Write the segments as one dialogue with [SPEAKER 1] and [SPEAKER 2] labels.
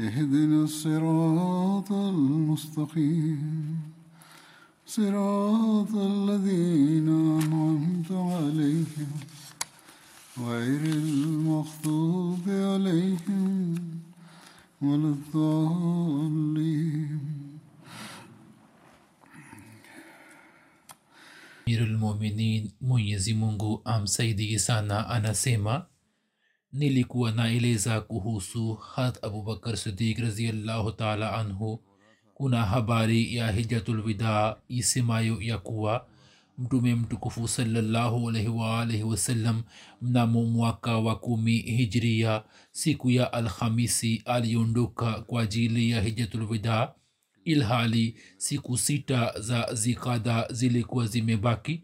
[SPEAKER 1] اهدنا الصراط المستقيم. صراط الذين أنعمت عليهم غير المغضوب عليهم ولا الضالين.
[SPEAKER 2] amirulmuminin mwenyezi mungu amsaidie sana anasema nilikuwa naeleza kuhusu hat abubakar sidik raziallahu taala anhu. Kuna habari ya hijatulwida isemayo ya kuwa mtume mtukufu salallahu alaihi waalaihi wasallam mnamo mwaka wa kumi hijria siku ya alhamisi aliondoka kwa ajili ya hijatulwida ilhali siku sita za zikada zilikuwa zimebaki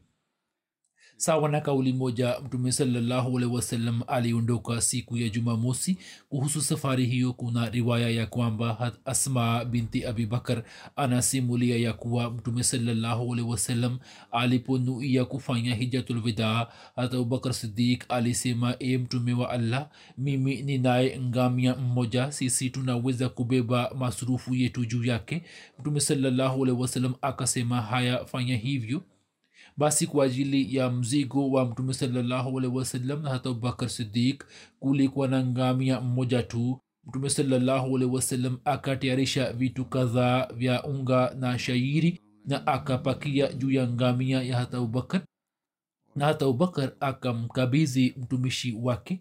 [SPEAKER 2] sawa na kauli moja mtume salllahualhi wasallam aliondoka siku ya jumamosi. Kuhusu safari hiyo kuna riwaya ya kwamba asma binti abibakar anasimulia ya kuwa mtume salllahualhi aliponuia kufanya hijatulvidaa hata abubakar sidik alisema e mtume wa allah mimi ninaye ngamia mmoja sisi tunaweza kubeba masurufu yetu juu yake. Mtume salllahualhi akasema haya fanya hivyo basi kwa ajili ya mzigo wa mtume sawasalam na hata abubakar sidik kulikuwa na ngamia mmoja tu. Mtume sawasalam akatayarisha vitu kadhaa vya unga na shairi na akapakia juu ya ngamia ya hata abubakar na hata abubakar akamkabizi mtumishi wake hat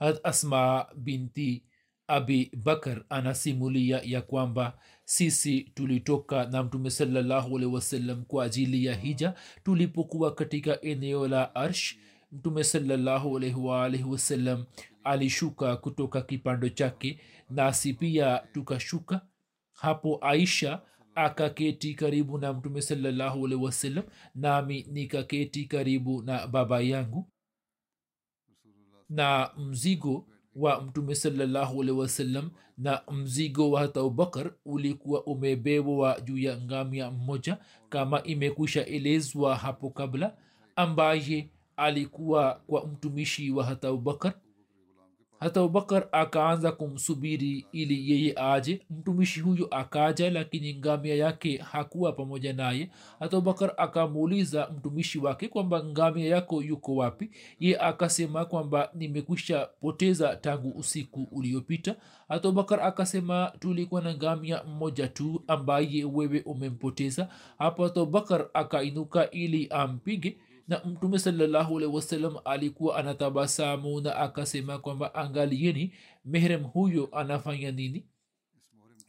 [SPEAKER 2] asma binti abi bakar anasimulia ya kwamba sisi tulitoka na mtume salllahualhi wasallam kwa ajili ya hija. Tulipokuwa katika eneo la arsh mtume salllahualwalhi wasallam alishuka kutoka kipando chake nasi pia tukashuka. Hapo aisha akaketi karibu na mtume salllahualhi wasallam nami nikaketi karibu na baba yangu na mzigo wa mtume salllahualhi wasallam na mzigo wa hata abubakar ulikuwa umebebwa juu ya ngamia mmoja kama imekwisha elezwa hapo kabla ambaye alikuwa kwa mtumishi wa hata hata abubakar akaanza kumsubiri ili yeye aje. Mtumishi huyo akaja lakini ngamia yake hakuwa pamoja naye. Hata abubakar akamuuliza mtumishi wake kwamba ngamia yako yuko wapi? Ye akasema kwamba nimekwisha poteza tangu usiku uliopita. Hata abubakar akasema tulikuwa na ngamia mmoja tu ambaye wewe umempoteza. Hapo hata abubakar akainuka ili ampige na mtume wasallam alikuwa anatabasamu na akasema kwamba angalieni mehrem huyo anafanya nini?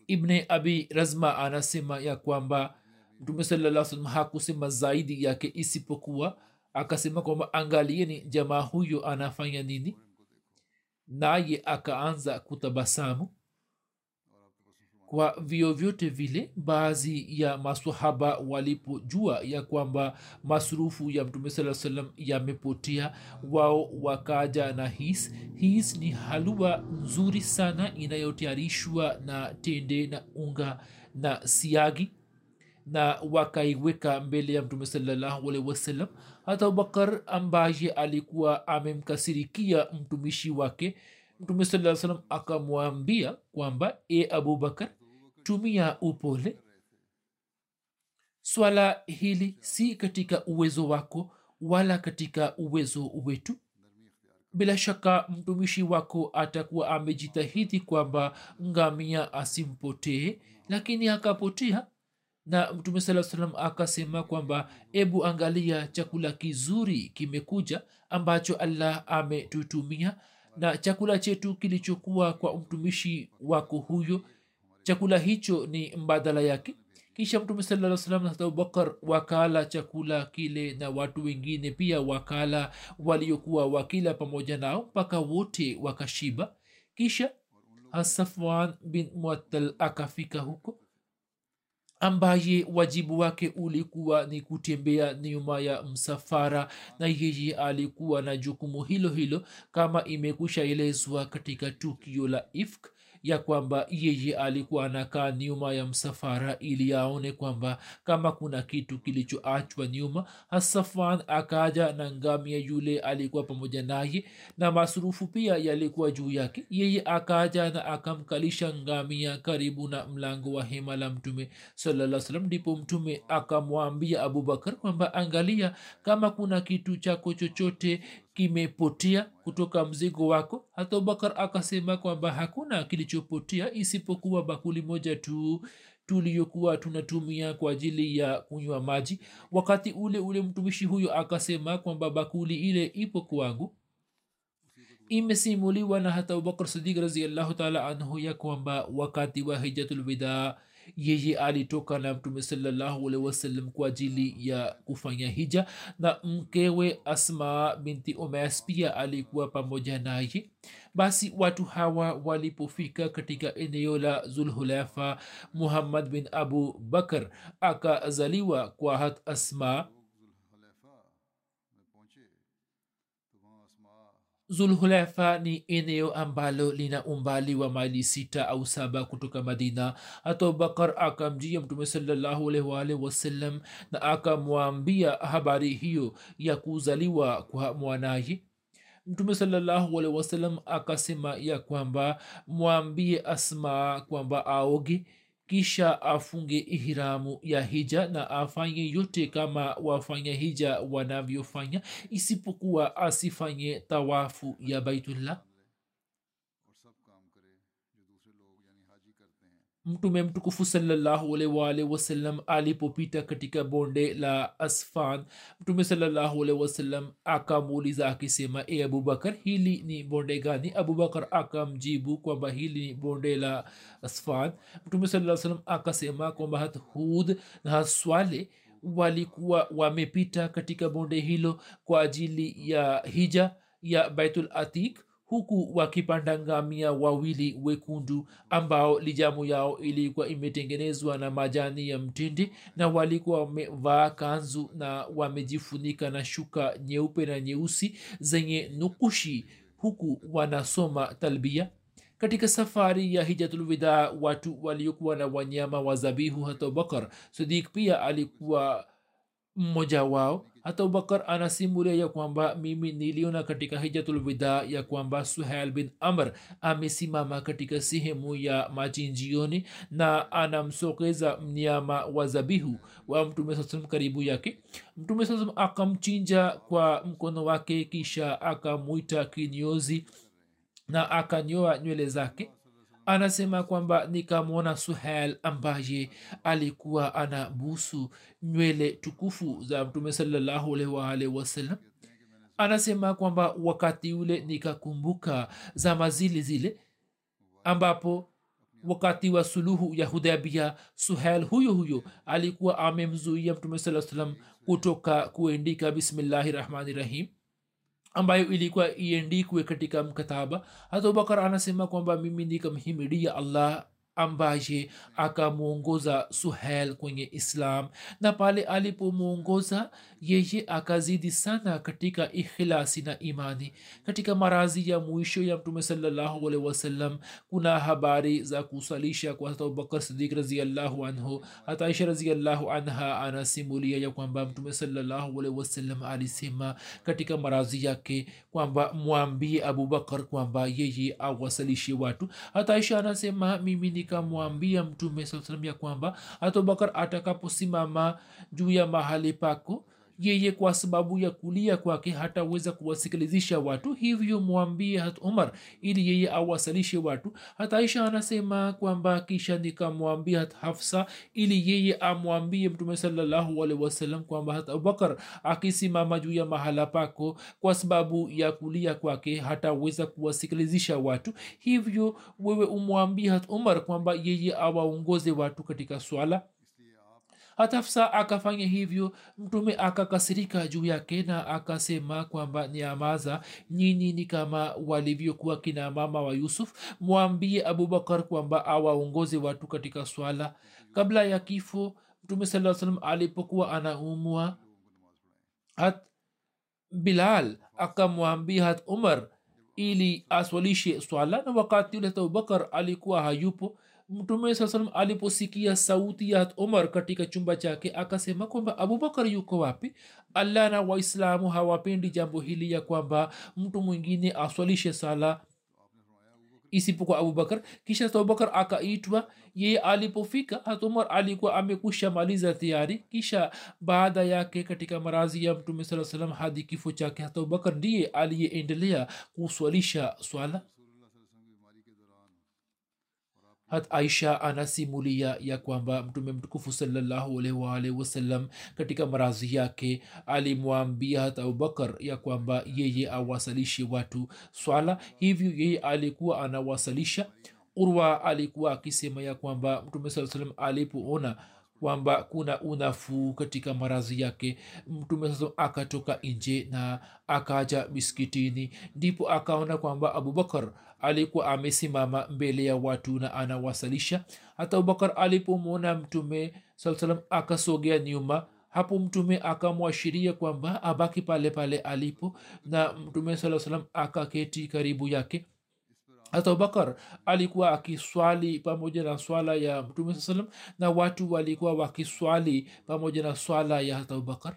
[SPEAKER 2] Ibne abi razma anasema ya kwamba mtume salaa hakusema zaidi yake isipokuwa akasema kwamba angalieni jamaa huyo anafanya nini? Naye akaanza kutabasamu kwa vyovyote vile baadhi ya masahaba walipojua ya kwamba masurufu ya mtume saa salam yamepotea wao wakaja na his. His ni halua nzuri sana inayotayarishwa na tende na unga na siagi na wakaiweka mbele ya mtume salllahualhi wasalam hata abubakar ambaye alikuwa amemkasirikia mtumishi wake mtume saa salam akamwambia kwamba e abubakar tumia upole. Swala hili si katika uwezo wako wala katika uwezo wetu. Bila shaka mtumishi wako atakuwa amejitahidi kwamba ngamia asimpotee lakini akapotea. Na mtume saa salam akasema kwamba ebu angalia chakula kizuri kimekuja ambacho allah ametutumia. Na chakula chetu kilichokuwa kwa mtumishi wako huyo chakula hicho ni mbadala yake. Kisha mtume saa salam na abubakar wakala chakula kile na watu wengine pia wakala waliokuwa wakila pamoja nao mpaka wote wakashiba. Kisha hasafwan bin muattal akafika huko ambaye wajibu wake ulikuwa ni kutembea nyuma ya msafara na yeye alikuwa na jukumu hilo hilo kama imekusha elezwa katika tukio la ifk ya kwamba yeye alikuwa anakaa nyuma ya msafara ili aone kwamba kama kuna kitu kilichoachwa nyuma hasafan akaja na ngamia yule alikuwa pamoja naye na masurufu pia yalikuwa juu yake. Yeye akaja na akamkalisha ngamia karibu na mlango wa hema la mtume salaa ndipo mtume akamwambia abubakar kwamba angalia kama kuna kitu chako chochote kimepotea kutoka mzigo wako. Hata abubakar akasema kwamba hakuna kilichopotea isipokuwa bakuli moja tu tuliyokuwa tunatumia kwa ajili ya kunywa maji. Wakati ule ule mtumishi huyo akasema kwamba bakuli ile ipo kwangu. Imesimuliwa na hata abubakar sidik raziallahu taala anhu ya kwamba wakati wa hijatulwidaa yeye alitoka na mtume wasallam kwa ajili ya kufanya hija. Na mkewe asma binti umas pia alikuwa pamoja naye. Basi watu hawa walipofika katika eneo la zulhulafa muhammad bin abu bakar akazaliwa kwa hat asma zulhulafa ni eneo ambalo lina umbali wa maili sita au saba kutoka madina. Hata abubakar akamjia mtume salllahualwal wasallam na akamwambia habari hiyo ya kuzaliwa kwa mwanaye. Mtume salllahualhi wasallam akasema ya kwamba mwambie asma kwamba aoge kisha afunge ihramu ya hija na afanye yote kama wafanya hija wanavyofanya isipokuwa asifanye tawafu ya baitullah mtume mtukufu salllahualwal wasallam alipopita katika bonde la asfan mtume salllahualhi wasallam akamuuliza akisema e abubakar hili ni bonde gani? Abubakar akamjibu kwamba hili ni bonde la asfan. Mtume saa salam akasema kwamba hat hud na haswale walikuwa wamepita katika bonde hilo kwa ajili ya hija ya baitul atik huku wakipanda ngamia wawili wekundu ambao lijamu yao ilikuwa imetengenezwa na majani ya mtende na walikuwa wamevaa kanzu na wamejifunika na shuka nyeupe na nyeusi zenye nukushi huku wanasoma talbia. Katika safari ya hijatulwida watu waliokuwa na wanyama wa zabihu hata bakar sidik pia alikuwa mmoja wao hata abubakar anasimulia ya kwamba mimi niliona katika hijatulwida ya kwamba suhail bin amr amesimama katika sehemu ya machinjioni na anamsogeza mnyama wa zabihu wa mtume saa karibu yake. Mtume saa akamchinja kwa mkono wake kisha akamwita kinyozi na akanyoa nywele zake anasema kwamba nikamwona suhel ambaye alikuwa ana busu nywele tukufu za mtume salllahualwal wasalam anasema kwamba wakati ule nikakumbuka zama zile zile ambapo wakati wa suluhu ya hudabia suhel huyo huyo alikuwa amemzuia mtume saa salam kutoka kuendika bismillahi rahmani rahim ambayo ilikuwa iendikwe katika mkataba. Hata ubakar anasema kwamba mimi nikamhimidia allah ambaye akamwongoza suhel kwenye islam. Na pale alipomwongoza yeye akazidi sana katika ikhilasi na imani. Katika marazi ya mwisho ya mtume salllahualhi wasallam kuna habari za kusalisha kwa hata abubakar sidik raziallahu anhu. Hata aisha raziallahu anha anasimulia ya kwamba mtume salllahualhi wasallam alisema katika marazi yake kwamba mwambie abubakar kwamba yeye awasalishe watu. Hata aisha anasema mimi nikamwambia mtume saa salam ya kwamba abubakar atakaposimama juu ya mahali pako yeye kwa sababu ya kulia kwake hataweza kuwasikilizisha watu hivyo mwambie hat umar ili yeye awasalishe watu. Hata aisha anasema kwamba kisha nikamwambia hat hafsa ili yeye amwambie mtume salallahu alaihi wasallam kwamba hat abubakar akisimama juu ya mahala pako kwa sababu ya kulia kwake hataweza kuwasikilizisha watu. Hivyo wewe umwambie hat umar kwamba yeye awaongoze watu katika swala hatafsa akafanya hivyo mtume akakasirika juu yake na akasema kwamba niamaza nyinyi ni kama walivyokuwa kina mama wa yusuf. Mwambie abubakar kwamba awaongoze watu katika swala. Kabla ya kifo mtume saa salam alipokuwa anaumwa hat bilal akamwambia hat umar ili aswalishe swala na wakati ule abubakar alikuwa hayupo mtume saa salam aliposikia sauti ya umar katika chumba chake akasema kwamba abubakar yuko wapi? Allah na waislamu hawapendi jambo hili ya kwamba mtu mwingine aswalishe sala isipokuwa abubakar. Kisha abubakar akaitwa yeye alipofika hatumar alikuwa amekusha maliza tayari. Kisha baada yake katika marazi ya mtume saa salam hadi kifo chake hata abubakar ndiye aliyeendelea kuswalisha swala hat aisha anasimulia ya kwamba mtume mtukufu salllahualwalh wasallam katika marazi yake alimwambia hat abubakar ya kwamba yeye awasalishe watu swala. Hivyo yeye alikuwa anawasalisha. Urwa alikuwa akisema ya kwamba mtume saa salam alipoona kwamba kuna unafuu katika marazi yake. Mtume sasa akatoka nje na akaja miskitini ndipo akaona kwamba abubakar alikuwa amesimama mbele ya watu na anawasalisha. Hata abubakar alipomwona mtume saa salam akasogea nyuma hapo mtume akamwashiria kwamba abaki pale pale alipo na mtume saa salam akaketi karibu yake hata abubakar alikuwa akiswali pamoja na swala ya mtume saa salam na watu walikuwa wakiswali pamoja na swala ya hata abubakar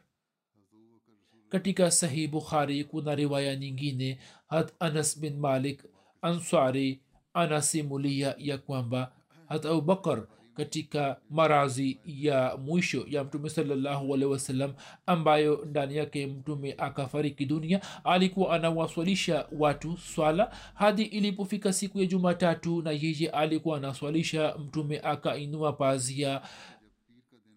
[SPEAKER 2] katika sahih bukhari kuna riwaya nyingine hat anas bin malik ansari anasimulia ya kwamba hata abubakar katika marazi ya mwisho ya mtume salallahu alehi wasallam ambayo ndani yake mtume akafariki dunia. Alikuwa anawaswalisha watu swala. Hadi ilipofika siku ya jumatatu na yeye alikuwa anaswalisha mtume akainua pazia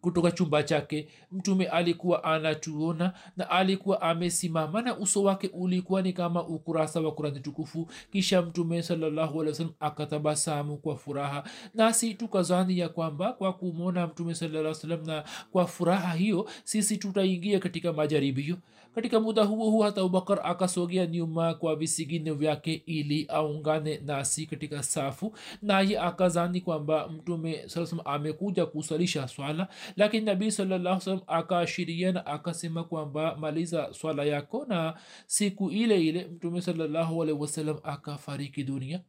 [SPEAKER 2] kutoka chumba chake. Mtume alikuwa anatuona na alikuwa amesimama na uso wake ulikuwa ni kama ukurasa wa kurani tukufu. Kisha mtume sallahualwasalam akatabasamu kwa furaha. Nasi tukazani ya kwamba kwa kumwona mtume salaa salam na kwa furaha hiyo sisi tutaingia katika majaribio katika muda huo huo hata abubakar akasogea nyuma kwa visigino vyake ili aungane nasi katika safu. Naye akazani kwamba mtume saa amekuja kusalisha swala lakini nabii salallahu salam akaashiria na akasema kwamba maliza swala yako. Na siku ile ile mtume salallahu akafariki dunia.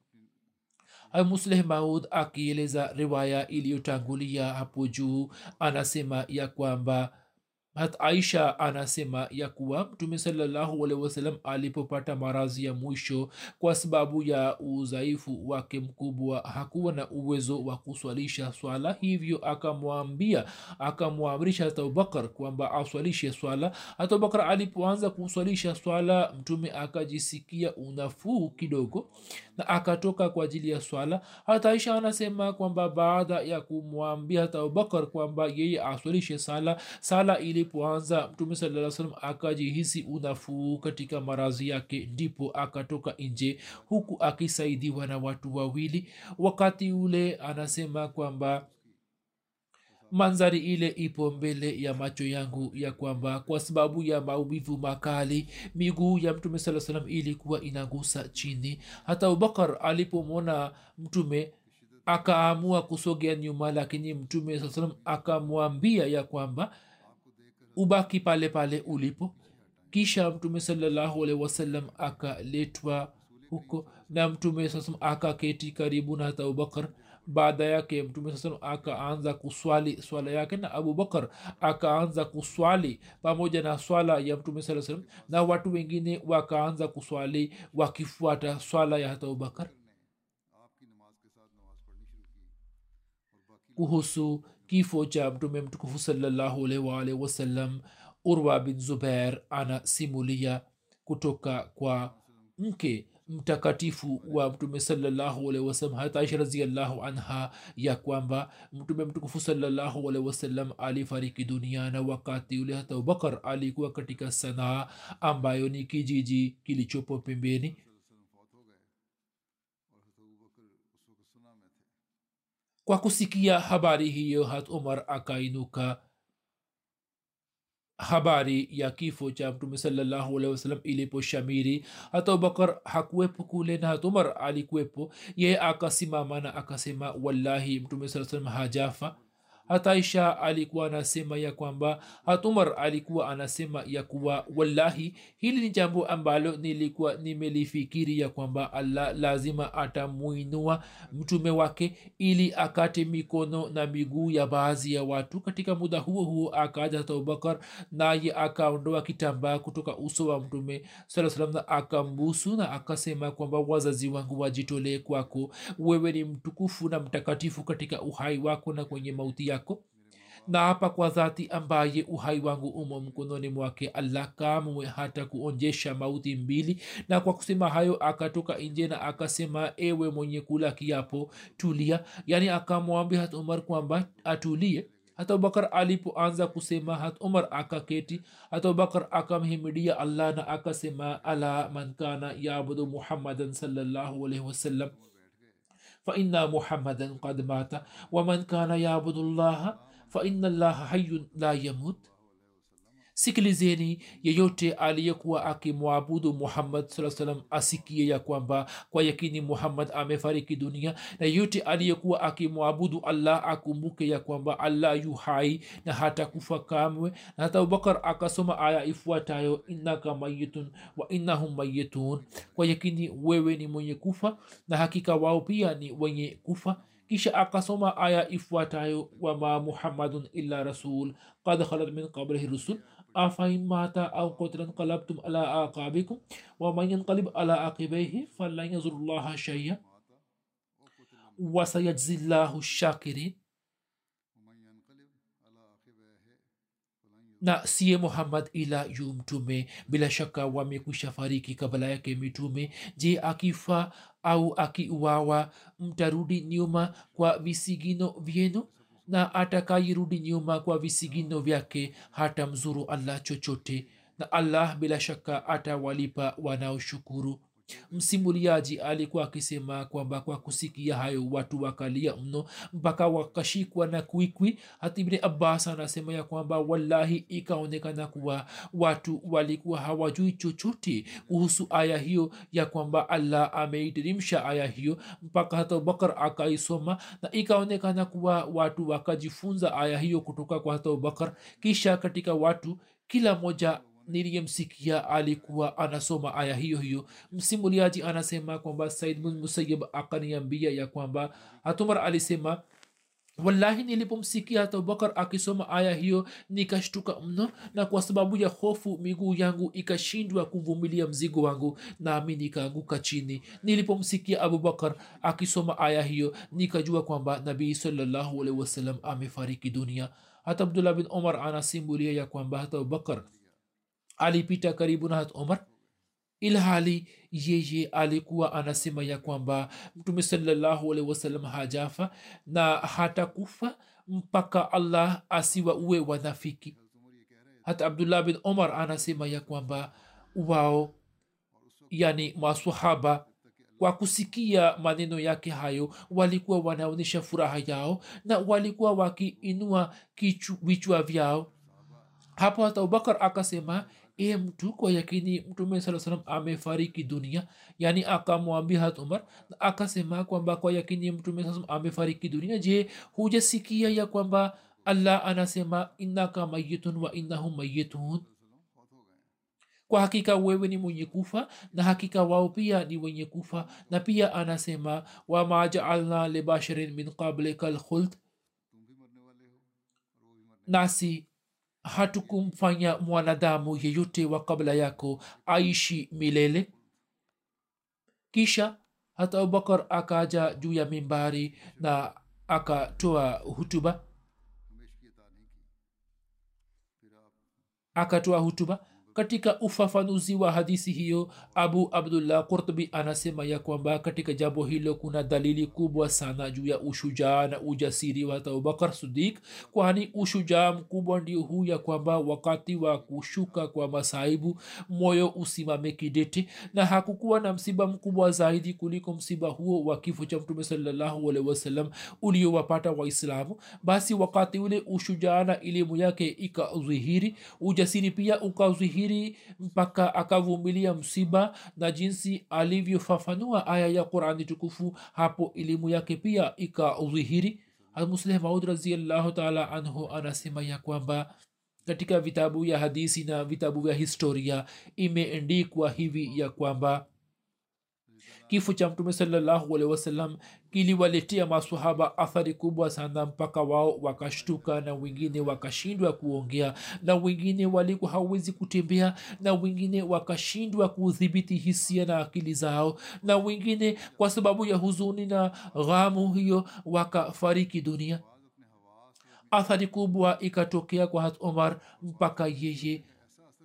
[SPEAKER 2] Musleh maud akieleza riwaya iliyotangulia hapo juu anasema ya kwamba hat aisha anasema ya kuwa mtume sawasalam alipopata marazi ya mwisho kwa sababu ya udhaifu wake mkubwa hakuwa na uwezo wa kuswalisha swala hivyo akamwambia akamwamrisha hata abubakar kwamba aswalishe swala. Hata abubakar alipoanza kuswalisha swala mtume akajisikia unafuu kidogo na akatoka kwa ajili ya swala. Hata aisha anasema kwamba baada ya kumwambia hata abubakar kwamba yeye aswalishe sala sala ilipoanza mtume saa salam akajihisi unafuu katika marazi yake ndipo akatoka nje huku akisaidiwa na watu wawili. Wakati ule anasema kwamba manzari ile ipo mbele ya macho yangu ya kwamba kwa sababu ya maumivu makali miguu ya mtume saa salam ilikuwa inagusa chini. Hata abubakar alipomwona mtume akaamua kusogea nyuma lakini mtume saa salam akamwambia ya kwamba ubaki pale pale ulipo. Kisha mtume salallahu alehi wasallam akaletwa huko na mtume saa salam akaketi karibu na hata abubakar baada yake mtume saa akaanza kuswali swala yake na abubakar akaanza kuswali pamoja na swala ya mtume saa salam na watu wengine wakaanza kuswali wakifuata swala ya hata abubakar kuhusu kifo cha mtume mtukufu salllahualwal wasalam urwa bin zubair anasimulia kutoka kwa mke mtakatifu wa mtume salallahu alaihi wasallam hata aisha raziallahu anha ya kwamba mtume mtukufu salallahu wasalam alifariki dunia duniana wakati ule hata abubakar alikuwa katika sanaa ambayo ni kijiji kilichopo pembeni. Kwa kusikia habari hiyo hat umar akainuka habari ya kifo cha mtume salallahu alehi wasalam iliposhamiri hata abubakar hakuwepo kule na hata umar alikuwepo yeye akasimama na akasema wallahi mtume saa salam hajafa hata aisha alikuwa anasema ya kwamba hatumar alikuwa anasema ya kuwa wallahi hili ni jambo ambalo nilikuwa nimelifikiri ya kwamba allah lazima atamuinua mtume wake ili akate mikono na miguu ya baadhi ya watu. Katika muda huo huo akaja hata abubakar naye akaondoa kitambaa kutoka uso wa mtume saa salam na akambusu na akasema kwamba wazazi wangu wajitolee kwako. Wewe ni mtukufu na mtakatifu katika uhai wako na kwenye mauti yako na hapa kwa dhati ambaye uhai wangu umo mkononi mwake allah kamwe hata kuonjesha mauti mbili. Na kwa kusema hayo akatoka nje na akasema ewe mwenye kula kiapo tulia. Yaani akamwambia hat umar kwamba atulie. Hata abubakar alipoanza kusema hat umar akaketi. Hata abubakar akamhimidia allah na akasema ala man kana yabudu muhammadan salllahu alaihi wasallam faina muhammadan qad mata waman kana yabudu llaha faina llaha hayun la yamut sikilizeni yeyote aliyekuwa akimwabudu muhammad saa salam asikie ya kwamba kwa yakini muhammad amefariki dunia na yeyote aliyekuwa akimwabudu allah akumbuke ya kwamba allah yu hai na hata kufa kamwe. Na hata abubakar akasoma aya ifuatayo innaka mayitun wa innahum mayitun kwa yakini wewe ni mwenye kufa na hakika wao pia ni wenye kufa. Kisha akasoma aya ifuatayo wama muhammadun illa rasul. Qad khalat min qabrihi rusul afain mata au qutilan qalabtum ala aqabikum. Waman yanqalib ala aqibaihi falan yazuru llaha shay'a. Wasayajzi llahu shakirin. Na siye muhammad ila yu mtume bila shaka wamekwisha fariki kabla yake mitume. Je akifa au akiuawa mtarudi nyuma kwa visigino vyenu na atakayirudi nyuma kwa visigino vyake hata mzuru allah chochote. Na allah bila shaka atawalipa wanaoshukuru msimuliaji alikuwa akisema kwamba kwa kusikia hayo watu wakalia mno mpaka wakashikwa na kwikwi hata ibni abbas anasema ya kwamba wallahi ikaonekana kuwa watu walikuwa hawajui chochote kuhusu aya hiyo ya kwamba allah ameitirimsha aya hiyo mpaka hata abubakar akaisoma na ikaonekana kuwa watu wakajifunza aya hiyo kutoka kwa hata abubakar kisha katika watu kila moja niliyemsikia alikuwa anasoma aya hiyo hiyo. Msimuliaji anasema kwamba said musayib akaniambia ya kwamba hatumar alisema wallahi nilipomsikia hata abubakar akisoma aya hiyo nikashtuka mno na kwa sababu ya hofu miguu yangu ikashindwa kuvumilia mzigo wangu nami nikaanguka chini. Nilipomsikia abubakar akisoma aya hiyo nikajua kwamba nabii salallahu alaihi wasallam amefariki dunia. Hata abdullah bin omar anasimulia ya kwamba hata abubakar alipita karibu na omar ilhali yeye alikuwa anasema ya kwamba mtume salllahualhi wasalam hajafa na hata kufa mpaka allah asiwa uwe wanafiki hata abdullah bin omar anasema ya kwamba wao yani masahaba kwa kusikia maneno yake hayo walikuwa wanaonyesha furaha yao na walikuwa wakiinua vichwa vyao. Hapo hata abubakar akasema e mtu kwa yakini mtume saa salam amefariki dunia yani akamwambia hat umar akasema kwamba kwa yakini mtume saa salam amefariki dunia je hujasikia ya kwamba allah anasema innaka mayitun wa innahum mayitun kwa hakika wewe ni mwenye kufa na hakika wao pia ni wenye kufa na pia anasema wama jaalna libasharin min qablika lkhuld nasi hatukumfanya mwanadamu yeyote wa kabla yako aishi milele. Kisha hata abubakar akaja juu ya mimbari na akatoa hutuba. Akatoa hutuba katika ufafanuzi wa hadisi hiyo abu abdullah qurtubi anasema ya kwamba katika jambo hilo kuna dalili kubwa sana juu ya ushujaa na ujasiri wa abubakar sidik kwani ushujaa mkubwa ndio huu ya kwamba wakati wa kushuka kwa masaibu moyo usimame kidete na hakukuwa na msiba mkubwa zaidi kuliko msiba huo wa kifo cha mtume sawasalam uliowapata waislamu. Basi wakati ule ushujaa na elimu yake ikadhihiri ujasiri pia ukadhihiri mpaka akavumilia msiba na jinsi alivyofafanua aya ya qurani tukufu hapo elimu yake pia ikadhihiri musleh maud raziallahu taala anhu anasema ya kwamba katika vitabu ya hadisi na vitabu vya historia imeendikwa hivi ya kwamba kifo cha mtume salllahu alehi wasallam kiliwaletea masahaba athari kubwa sana mpaka wao wakashtuka na wengine wakashindwa kuongea na wengine walikuwa hawezi kutembea na wengine wakashindwa kudhibiti hisia na akili zao na wengine kwa sababu ya huzuni na ghamu hiyo wakafariki dunia. Athari kubwa ikatokea kwa hat omar mpaka yeye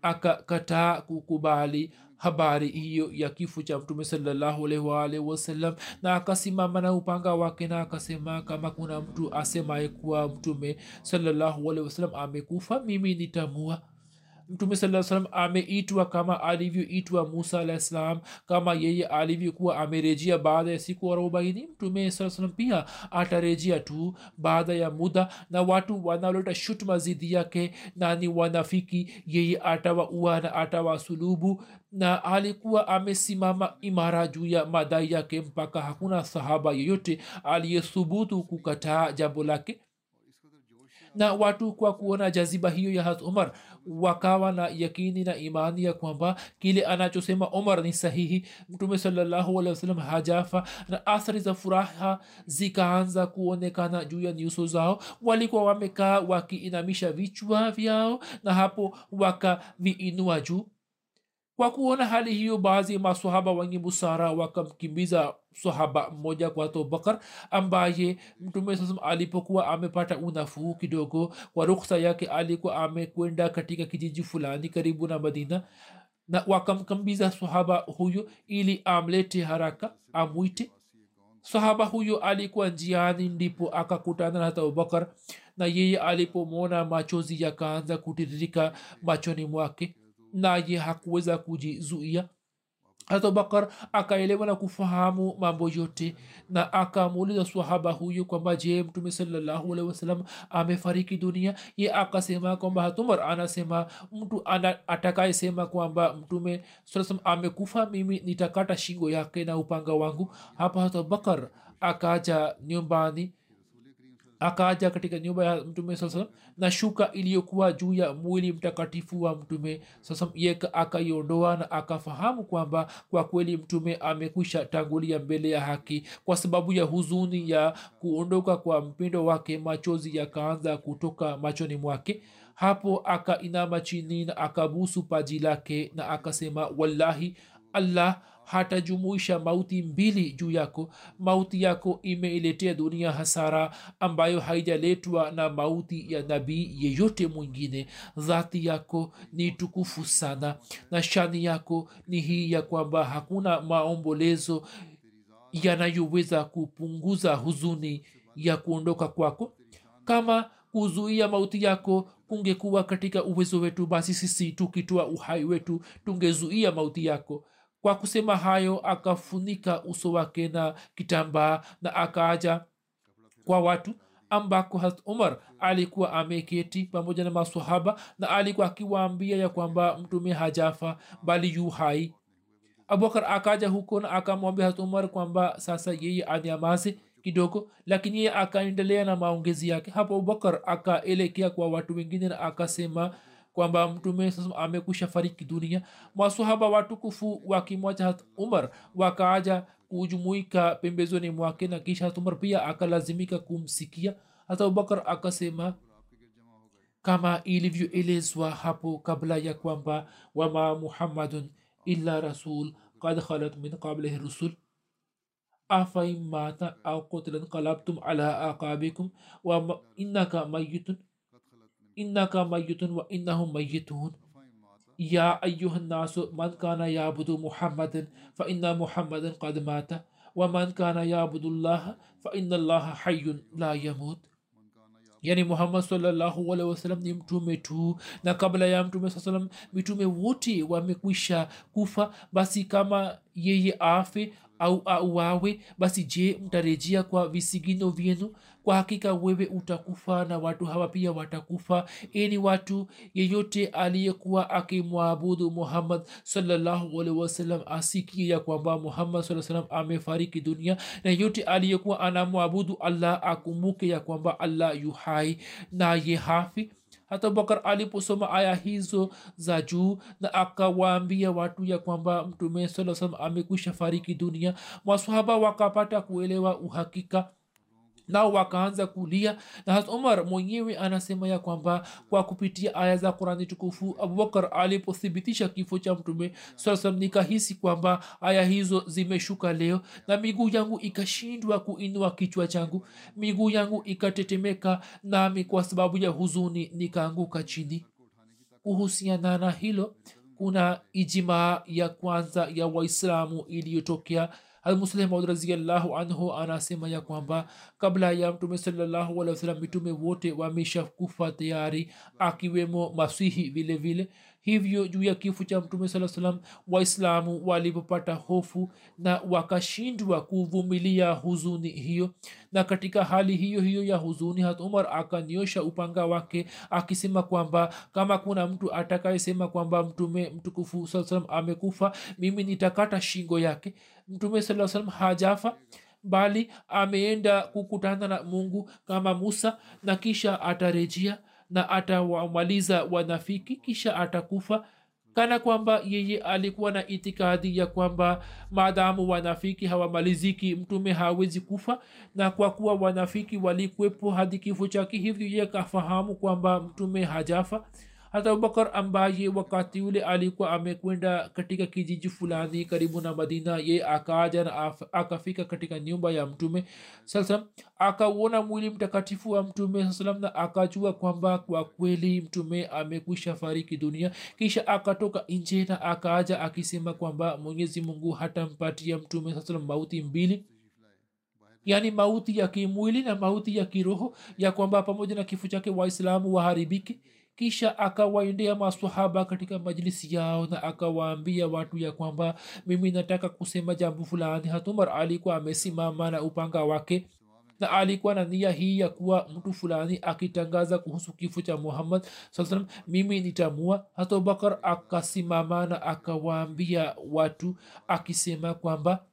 [SPEAKER 2] akakataa kukubali habari hiyo ya kifo cha mtume salllahualwalhi wasallam na akasimama na upanga wake na akasema kama kuna mtu asemaye kuwa mtume salllahualhi wasallam amekufa mimi nitamua mtume saa ameitwa kama alivyoitwa musa alah ssalam kama yeye alivyokuwa amerejea baada ya siku arobaini. Mtume saa pia atarejea tu baada ya muda na watu wanaleta shutuma zidi yake na ni wanafiki yeye atawaua na atawasulubu na alikuwa amesimama imara juu ya madai yake mpaka hakuna sahaba yeyote aliyethubutu kukataa jambo lake. Na watu kwa kuona jaziba hiyo ya umar wakawa na yakini na imani ya kwamba kile anachosema omar ni sahihi. Mtume sallahualwasalam hajafa na athari za furaha zikaanza kuonekana juu ya nyuso zao. Walikuwa wamekaa wakiinamisha vichwa vyao na hapo wakaviinua juu kwa kuona hali hiyo baadhi ya masahaba wenye busara wakamkimbiza sahaba mmoja kwa abubakar ambaye mtume sasam alipokuwa amepata unafuu kidogo kwa ruksa yake alikuwa amekwenda katika kijiji fulani karibu na madina na wakamkimbiza sahaba huyo ili amlete haraka amwite. Sahaba huyo alikuwa njiani ndipo akakutana na hata abubakar na yeye alipomwona machozi yakaanza kutiririka machoni mwake naye hakuweza kujizuia. Abubakar akaelewa na kufahamu mambo yote na akamuuliza swahaba huyu kwamba je mtume salllahualhi wasalam amefariki dunia? Ye akasema kwamba hatumar anasema mtu ana, atakayesema kwamba mtume saa amekufa mimi nitakata shingo yake na upanga wangu. Hapa abubakar akaja nyumbani akaja katika nyumba ya mtume saa salam na shuka iliyokuwa juu ya mwili mtakatifu wa mtume sasa yeka akaiondoa na akafahamu kwamba kwa kweli mtume amekwisha tangulia mbele ya haki. Kwa sababu ya huzuni ya kuondoka kwa mpindo wake machozi yakaanza kutoka machoni mwake. Hapo akainama chini na akabusu paji lake na akasema wallahi allah hatajumuisha mauti mbili juu yako. Mauti yako imeiletea dunia hasara ambayo haijaletwa na mauti ya nabii yeyote mwingine. Dhati yako ni tukufu sana na shani yako ni hii ya kwamba hakuna maombolezo yanayoweza kupunguza huzuni ya kuondoka kwako. Kama kuzuia mauti yako kungekuwa katika uwezo wetu basi sisi tukitoa uhai wetu tungezuia mauti yako kwa kusema hayo akafunika uso wake na kitambaa na akaaja kwa watu ambako hat umar alikuwa ameketi pamoja na masahaba na alikuwa akiwaambia ya kwamba mtume hajafa bali yu hai. Abubakar akaja huko na akamwambia hat umar kwamba sasa yeye anyamaze kidogo lakini yeye akaendelea na maongezi yake. Hapo abubakar akaelekea kwa watu wengine na akasema kwamba mtume sasa amekusha fariki dunia masahaba watukufu wakimwacha hat umar wakaaja kujumuika pembezoni mwake na kisha hat umar pia akalazimika kumsikia hata abubakar akasema kama ilivyoelezwa hapo kabla ya kwamba wama muhammadun illa rasul kad khalat min qablihi rusul afain mata au qutilan qalabtum ala aqabikum wa innaka mayitun innaka mayitun wa innahum mayitun ya ayuha nnasu man kana yabudu muhammadan fa inna muhammadan qad mata waman kana yabudu llaha fa inna llaha hayun la yamut yani muhammad salllahu alaihi wasallam ni mtume tu na kabla ya mtume saa salam mitume wote wamekwisha kufa basi kama yeye afe au auawe basi je mtarejea kwa visigino vyenu kwa hakika wewe utakufa na watu hawa pia watakufa. Ini watu yeyote aliyekuwa akimwabudu muhammad sawasalam asikie ya kwamba muhammad saa amefariki dunia. Na yeyote aliyekuwa anamwabudu allah akumbuke ya kwamba allah yuhai naye hafi. Hata bakar aliposoma aya hizo za juu na akawaambia watu ya kwamba mtume saa salam amekwisha fariki dunia maswahaba wakapata kuelewa uhakika nao wakaanza kulia. Na hat umar mwenyewe anasema ya kwamba kwa kupitia aya za qurani tukufu abubakar alipothibitisha kifo cha mtume saam nikahisi kwamba aya hizo zimeshuka leo na miguu yangu ikashindwa kuinua kichwa changu. Miguu yangu ikatetemeka nami kwa sababu ya huzuni nikaanguka chini. Kuhusiana na hilo kuna ijimaa ya kwanza ya waislamu iliyotokea almuslimaud raziallahu anhu anasema ya kwamba kabla ya mtume salallahu wasalam mitume wote wameshakufa tayari akiwemo masihi vile vile hivyo juu ya kifo cha mtume saa salam waislamu walipopata hofu na wakashindwa kuvumilia huzuni hiyo. Na katika hali hiyo hiyo ya huzuni hat umar akaniosha upanga wake akisema kwamba kama kuna mtu atakayesema kwamba mtume mtukufu saa salam amekufa mimi nitakata shingo yake. Mtume saa salam hajafa bali ameenda kukutana na mungu kama musa na kisha atarejea na atawamaliza wanafiki kisha atakufa kana kwamba yeye alikuwa na itikadi ya kwamba maadamu wanafiki hawamaliziki mtume hawezi kufa na kwa kuwa wanafiki walikwepo hadi kifo chake hivyo ye kafahamu kwamba mtume hajafa hata abubakar ambaye wakati ule alikuwa amekwenda katika kijiji fulani karibu na madina ye akaja na akafika katika nyumba ya mtume sasa akauona mwili mtakatifu wa mtume saa na akajua kwamba kwa kweli mtume amekwisha fariki dunia. Kisha akatoka nje na akaaja akisema kwamba mwenyezi mungu hatampatia mtume saa mauti mbili. Yaani mauti ya kimwili na mauti ya kiroho ya kwamba pamoja na kifo chake waislamu waharibiki kisha akawaendea masahaba katika majlisi yao na akawaambia watu ya kwamba mimi nataka kusema jambo fulani. Hatumar alikuwa amesimama na upanga wake na alikuwa na nia hii ya kuwa mtu fulani akitangaza kuhusu kifo cha muhammad saa mimi nitamua. Hata abubakar akasimama na akawaambia watu akisema kwamba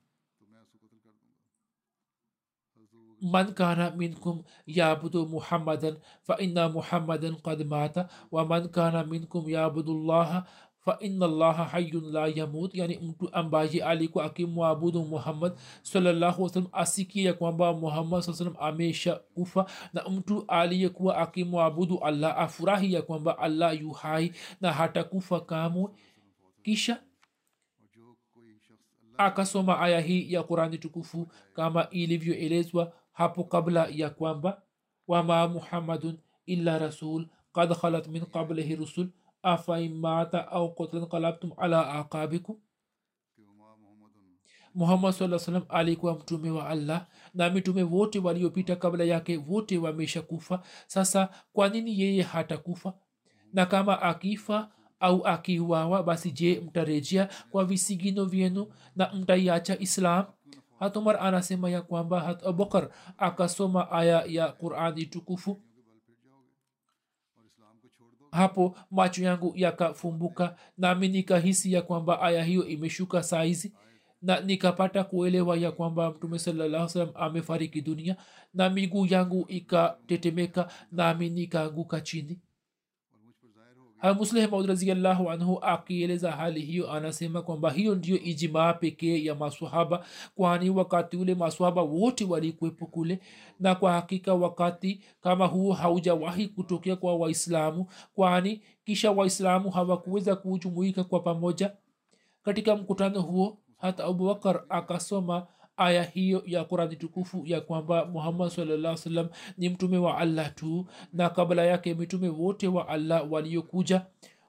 [SPEAKER 2] من كان منكم يعبد محمدا فإن محمدا قد مات ومن كان منكم يعبد الله فإن الله حي لا يموت يعني mtu ambaye alikuwa akimwabudu muhammad salllahu wasalam asikie ya kwamba muhammad saa salam amesha kufa na mtu aliyekuwa akimwabudu allah afurahi ya kwamba allah yu hai na hatakufa kamwe kisha akasoma aya hii ya qurani tukufu kama ilivyoelezwa hapo kabla ya kwamba wama muhammadun illa rasul kad khalat min qablihi rusul afaimata au kotlan kalabtum ala aqabikum? Muhammad saa salam alikuwa mtume wa allah na mitume wote waliopita kabla yake wote wamesha kufa sasa kwa nini yeye hatakufa? Na kama akifa au akiuawa basi je mtarejea kwa visigino vyenu na mtaiacha islam hatumar anasema ya kwamba hat abubakar akasoma aya ya qurani tukufu hapo macho yangu yakafumbuka nami nikahisi ya kwamba aya hiyo imeshuka saizi na nikapata kuelewa ya kwamba mtume salallah salam amefariki dunia na miguu yangu ikatetemeka nami nikaanguka chini musleh maud raziallahu anhu akieleza hali hiyo anasema kwamba hiyo ndiyo ijimaa pekee ya maswahaba kwani wakati ule maswahaba wote walikwepo kule na kwa hakika wakati kama huo haujawahi kutokea kwa waislamu kwani kisha waislamu hawakuweza kujumuika kwa pamoja. Katika mkutano huo hata abubakar akasoma aya hiyo ya qurani tukufu ya kwamba muhammad salaa salam ni mtume wa allah tu na kabla yake mitume wote wa allah waliokuja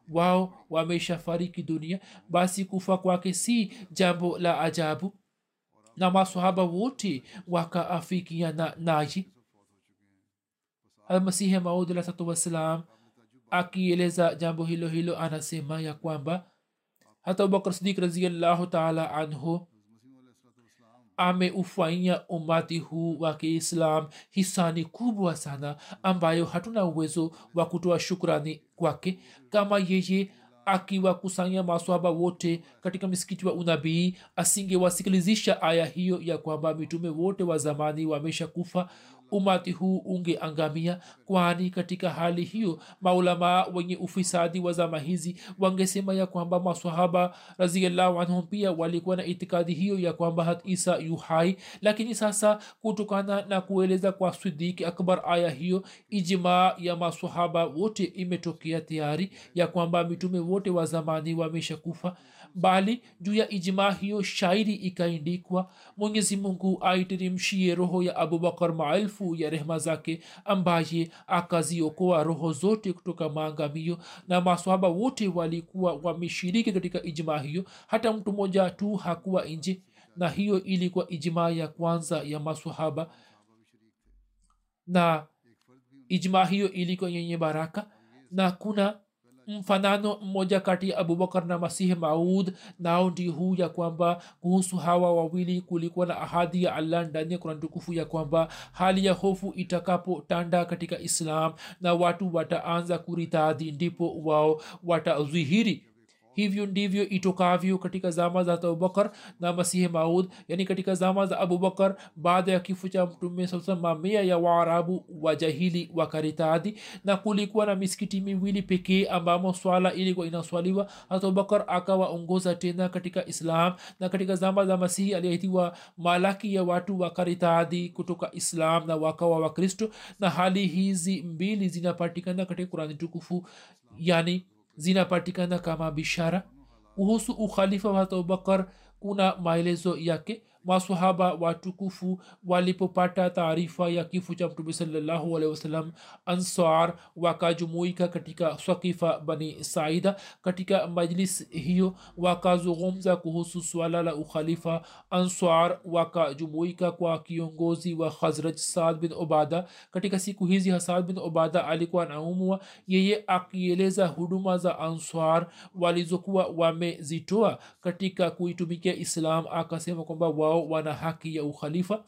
[SPEAKER 2] wao wameshafariki dunia. Basi kufa kwake si jambo la ajabu na masahaba wote wakaafikiana naye almasihi maud alahsatu wassalam akieleza jambo hilo hilo anasema ya kwamba hata abubakar sidik raziallahu taala anhu ameufanyia umati huu wa kiislam hisani kubwa sana ambayo hatuna uwezo wa kutoa shukrani kwake. Kama yeye akiwakusanya maswaba wote katika misikiti wa unabii asingewasikilizisha aya hiyo ya kwamba mitume wote wa zamani wamesha kufa umati huu ungeangamia kwani katika hali hiyo maulamaa wenye ufisadi wa zama hizi wangesema ya kwamba masahaba raziallahu anhum pia walikuwa na itikadi hiyo ya kwamba hat isa yuhai lakini sasa kutokana na kueleza kwa sidiki akbar aya hiyo ijmaa ya masahaba wote imetokea tayari ya kwamba mitume wote wa zamani wamesha kufa bali juu ya ijmaa hiyo shairi ikaindikwa mwenyezi mungu aiteremshie roho ya abubakar maelfu ya rehma zake ambaye akaziokoa roho zote kutoka maangamio na maswahaba wote walikuwa wameshiriki katika ijmaa hiyo. Hata mtu mmoja tu hakuwa nje na hiyo ilikuwa ijmaa ya kwanza ya maswahaba. Na ijmaa hiyo ilikuwa yenye baraka na kuna mfanano mmoja kati ya abubakar na masihi maud nao ndi huu ya kwamba kuhusu hawa wawili kulikuwa na ahadi ya allah ndani ya kurani tukufu ya kwamba hali ya hofu itakapotanda katika islam na watu wataanza kuritadhi ndipo wao watadhihiri hivyo ndivyo itokavyo katika zama za abubakar na masihi maud yani katika zama za abubakar baada ya kifo cha mtume mamia ya waarabu wajahili wakaritadi na kulikuwa na misikiti miwili pekee ambamo swala ilikuwa inaswaliwa. Abubakar akawaongoza tena katika islam na katika zama za masihi aliaitiwa malaki ya watu wakaritadi kutoka islam na wakawa wakristo na hali hizi mbili zinapatikana katika kurani tukufu yani zinapatikana kama bishara. Kuhusu ukhalifa wa abubakar kuna maelezo yake masahaba watukufu walipopata taarifa ya kifo cha mtume salallahu alehi wasallam ansar wakajumuika katika swakifa bani saida. Katika majlis hiyo wakazungumza kuhusu swala la ukhalifa. Ansar wakajumuika kwa kiongozi wa khazraj saad bin obada. Katika siku hizi hasad bin obada alikuwa anaumwa. Yeye akieleza huduma za ansar walizokuwa wamezitoa katika kuitumikia islam akasema kwamba wao wana haki ya ukhalifa.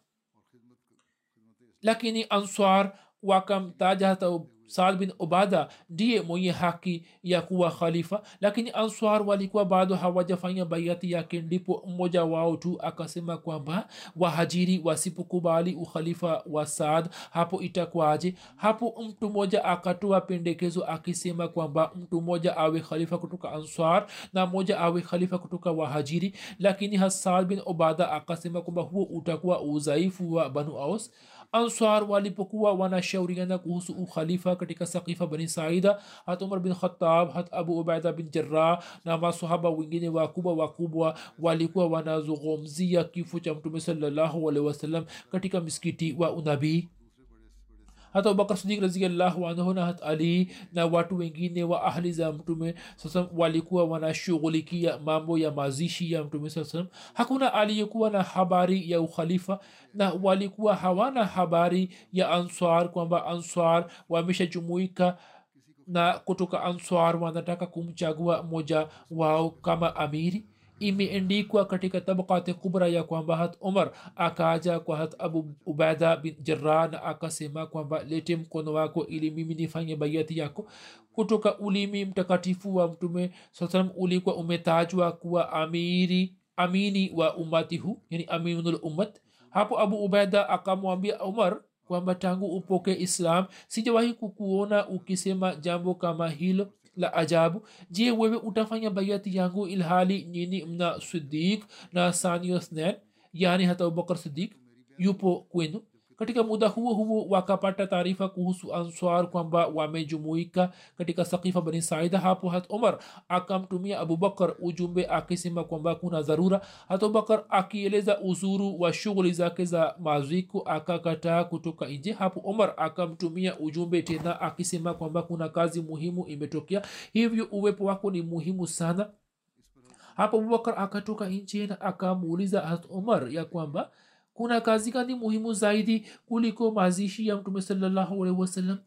[SPEAKER 2] Lakini answar wakamtaja hata saad bin ubada ndiye mwenye haki ya kuwa khalifa lakini answar walikuwa bado hawajafanya baiati yake ndipo mmoja wao tu akasema kwamba wahajiri wasipokubali ukhalifa wa saad hapo itakwaje hapo mtu mmoja akatoa pendekezo akisema kwamba mtu mmoja awe khalifa kutoka answar na mmoja awe khalifa kutoka wahajiri lakini hasad bin ubada akasema kwamba huo utakuwa udhaifu wa banu aus answar walipokuwa wanashauriana kuhusu ukhalifa katika sakifa bani saida hat umar bin khatab hat abu ubaida bin jarah na masahaba wengine wakubwa wakubwa walikuwa wanazungumzia kifo cha mtume salallahu alehi wasallam katika misikiti wa unabii hata abubakar sidik raziallahu anhu na hat ali na watu wengine wa ahli za mtume sasam walikuwa wanashughulikia mambo ya mazishi ya mtume saa salam hakuna aliyekuwa na habari ya ukhalifa na walikuwa hawana habari ya answar kwamba answar wameshajumuika na kutoka answar wanataka kumchagua mmoja wao kama amiri imeendikwa katika tabakati kubra ya kwamba hat umar akaja kwa hat abu ubaida bin jarah na akasema kwamba lete mkono wako ili mimi nifanye baiati yako. Kutoka ulimi mtakatifu wa mtume saa ulikuwa umetajwa kuwa amiri amini wa umati huu yani aminul ummat. Hapo abu ubaida akamwambia umar kwamba tangu upoke islam sijawahi kukuona ukisema jambo kama hilo la ajabu. Je wewe utafanya bayati yangu ilhali nyini mna sidik na sanios nen yani hata abubakar sidik yupo kwenu katika muda huo huo wakapata taarifa kuhusu answar kwamba wamejumuika katika sakifa bani saida hapo hat umar akamtumia abubakar ujumbe akisema kwamba kuna dharura. Hat abubakar akieleza uzuru wa shughuli zake za maziko akakataa kutoka nje hapo umar akamtumia ujumbe tena akisema kwamba kuna kazi muhimu imetokea. Hivyo uwepo wako ni muhimu sana. Hapo abubakar akatoka nje na akamuuliza hat umar ya kwamba kuna kazi gani muhimu zaidi kuliko mazishi ya mtume sawasalam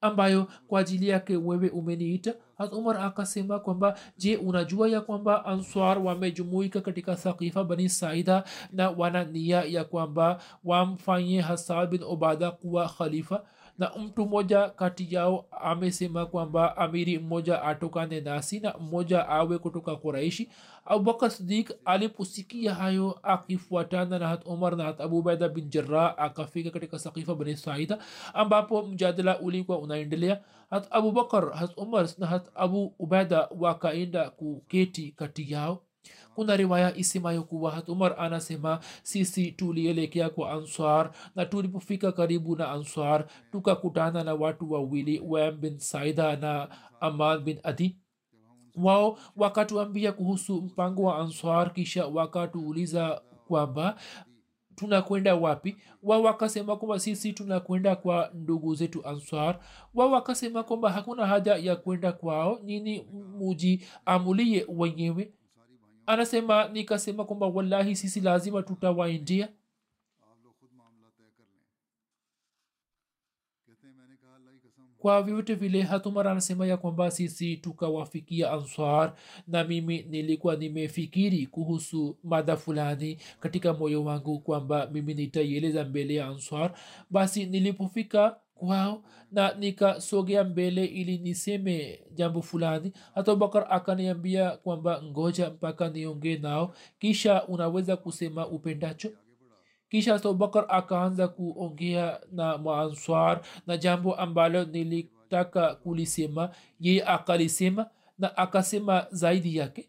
[SPEAKER 2] ambayo kwa ajili yake wewe umeniita? Hat umar akasema kwamba je unajua ya kwamba answar wamejumuika katika thakifa bani saida na wana nia ya kwamba wamfanye hasad bin obada kuwa khalifa na mtu mmoja kati yao amesema kwamba amiri mmoja atokane nasi na mmoja awe kutoka kuraishi abubakar sidik aliposikia hayo akifuatana na hat umar na hat abubaida bin jarah akafika katika sakifa bani saida ambapo mjadala ulikuwa unaendelea. Hat abubakar hat umar na hat abu ubaida wakaenda kuketi kati yao kuna riwaya isemayo kuwa hatumar anasema sisi tulielekea kwa answar na tulipofika karibu na answar tukakutana na watu wawili wam bin saida na aman bin adi. Wao wakatuambia kuhusu mpango wa answar kisha wakatuuliza kwamba tunakwenda wapi? Wao wakasema kwamba sisi tunakwenda kwa ndugu zetu answar. Wao wakasema kwamba hakuna haja ya kwenda kwao nini muji amulie wenyewe anasema nikasema kwamba wallahi sisi lazima tutawaindia. Kwa vyovyote vile hatumara anasema ya kwamba sisi tukawafikia answar na mimi nilikuwa nimefikiri kuhusu mada fulani katika moyo wangu kwamba mimi nitaieleza mbele ya answar. Basi nilipofika kwao na nikasogea mbele ili niseme jambo fulani. Hata abubakar akaniambia kwamba ngoja mpaka niongee nao kisha unaweza kusema upendacho. Kisha hata abubakar akaanza kuongea na maanswar na jambo ambalo nilitaka kulisema. Yeye akalisema na akasema zaidi yake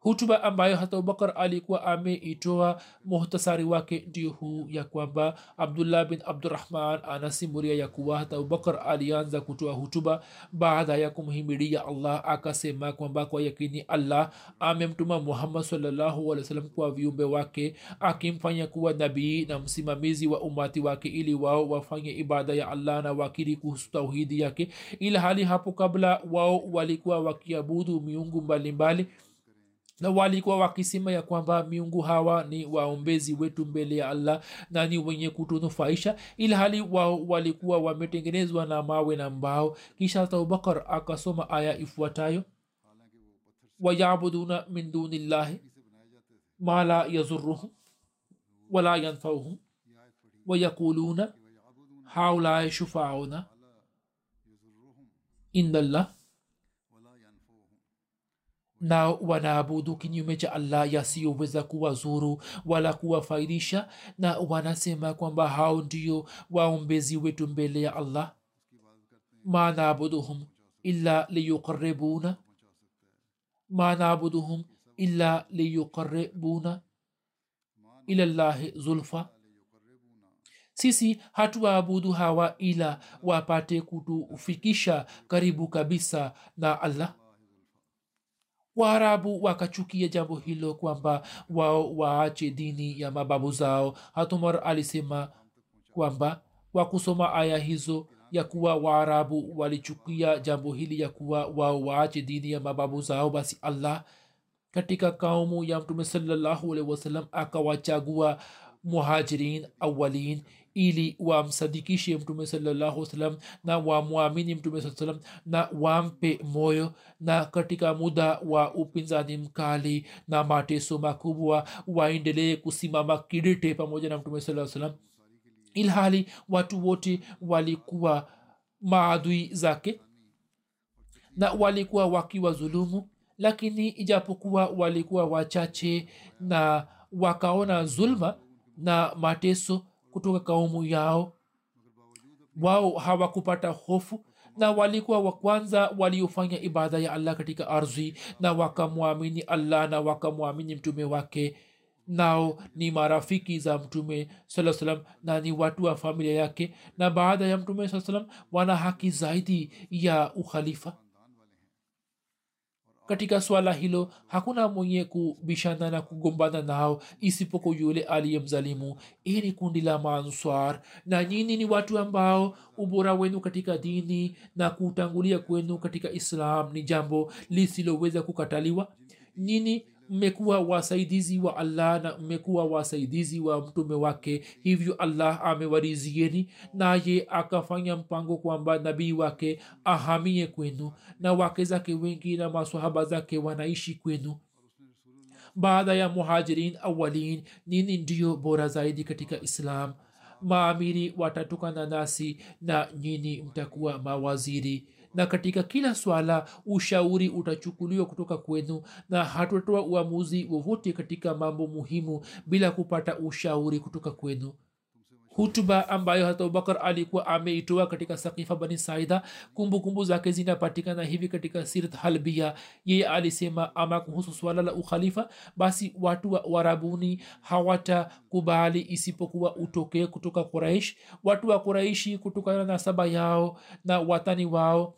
[SPEAKER 2] hutuba ambayo hata abubakar alikuwa ameitoa muhtasari wake ndio huu ya kwamba abdullah bin abdurahman anasimuria ya kuwa hata abubakar alianza kutoa hutuba baada ya kumhimidia allah akasema kwamba kwa yakini allah amemtuma muhammad sallahualwasalam kwa viumbe wake akimfanya kuwa nabii na msimamizi wa umati wake ili wao wafanye ibada ya allah na wakiri kuhusu tauhidi yake. Ila hali hapo kabla wao walikuwa wakiabudu miungu mbalimbali mbali na walikuwa wakisema ya kwamba miungu hawa ni waombezi wetu mbele ya allah na ni wenye kutunufaisha ili hali wao walikuwa wametengenezwa na mawe na mbao. Kisha hata abubakar akasoma aya ifuatayo wayabuduna min dunillahi ma la yazuruhum wala yanfauhum wayakuluna haulai shufauna indallah na wanaabudu kinyume cha allah yasiyoweza kuwazuru wala kuwafaidisha na wanasema kwamba hao ndio waombezi wetu mbele ya allah. Ma ila illa liyuqaribuna ma nabuduhum illa liyuqaribuna ila llahi zulfa. Sisi hatuwaabudu hawa ila wapate kutufikisha karibu kabisa na allah waarabu wakachukia jambo hilo kwamba wao waache dini ya mababu zao. Hatumar alisema kwamba wakusoma aya hizo ya kuwa waarabu walichukia jambo hili ya kuwa wao waache dini ya mababu zao basi allah katika kaumu ya mtume sallahualhi wasalam akawachagua muhajirin awalin ili wamsadikishe mtume salallahu salam na wamwamini mtume saa na wampe moyo na katika muda wa upinzani mkali na mateso makubwa waendelee kusimama kidete pamoja na mtume saa salam ilhali watu wote walikuwa maadui zake na walikuwa wakiwa dhulumu lakini ijapokuwa walikuwa wachache na wakaona zulma na mateso kutoka kaumu yao. Wao hawakupata hofu na walikuwa wa kwanza waliofanya ibada ya allah katika ardhi na wakamwamini allah na wakamwamini mtume wake. Nao ni marafiki za mtume saa salam na ni watu wa familia yake na baada ya mtume saa salam wana haki zaidi ya ukhalifa katika swala hilo hakuna mwenye kubishana na kugombana nao isipoko yule aliyemzalimu hii ni kundi la maanswar. Na nyini ni watu ambao ubora wenu katika dini na kutangulia kwenu katika islam ni jambo lisiloweza kukataliwa? Nyini mmekuwa wasaidizi wa allah na mmekuwa wasaidizi wa mtume wake hivyo allah amewarizieni naye akafanya mpango kwamba nabii wake ahamie kwenu na wake zake wengi na masahaba zake wanaishi kwenu. Baada ya muhajirin awalin nini ndiyo bora zaidi katika islam? Maamiri watatukana nasi na nyini mtakuwa mawaziri na katika kila swala ushauri utachukuliwa kutoka kwenu na hatutatoa uamuzi wowote katika mambo muhimu bila kupata ushauri kutoka kwenu. Hutuba ambayo hata abubakar alikuwa ameitoa katika sakifa bani saida kumbukumbu zake zinapatikana hivi katika sirat halbia yeye alisema ama kuhusu swala la ukhalifa basi watu wa warabuni hawatakubali isipokuwa utokee kutoka quraish. Watu wa quraishi kutokana na saba yao na watani wao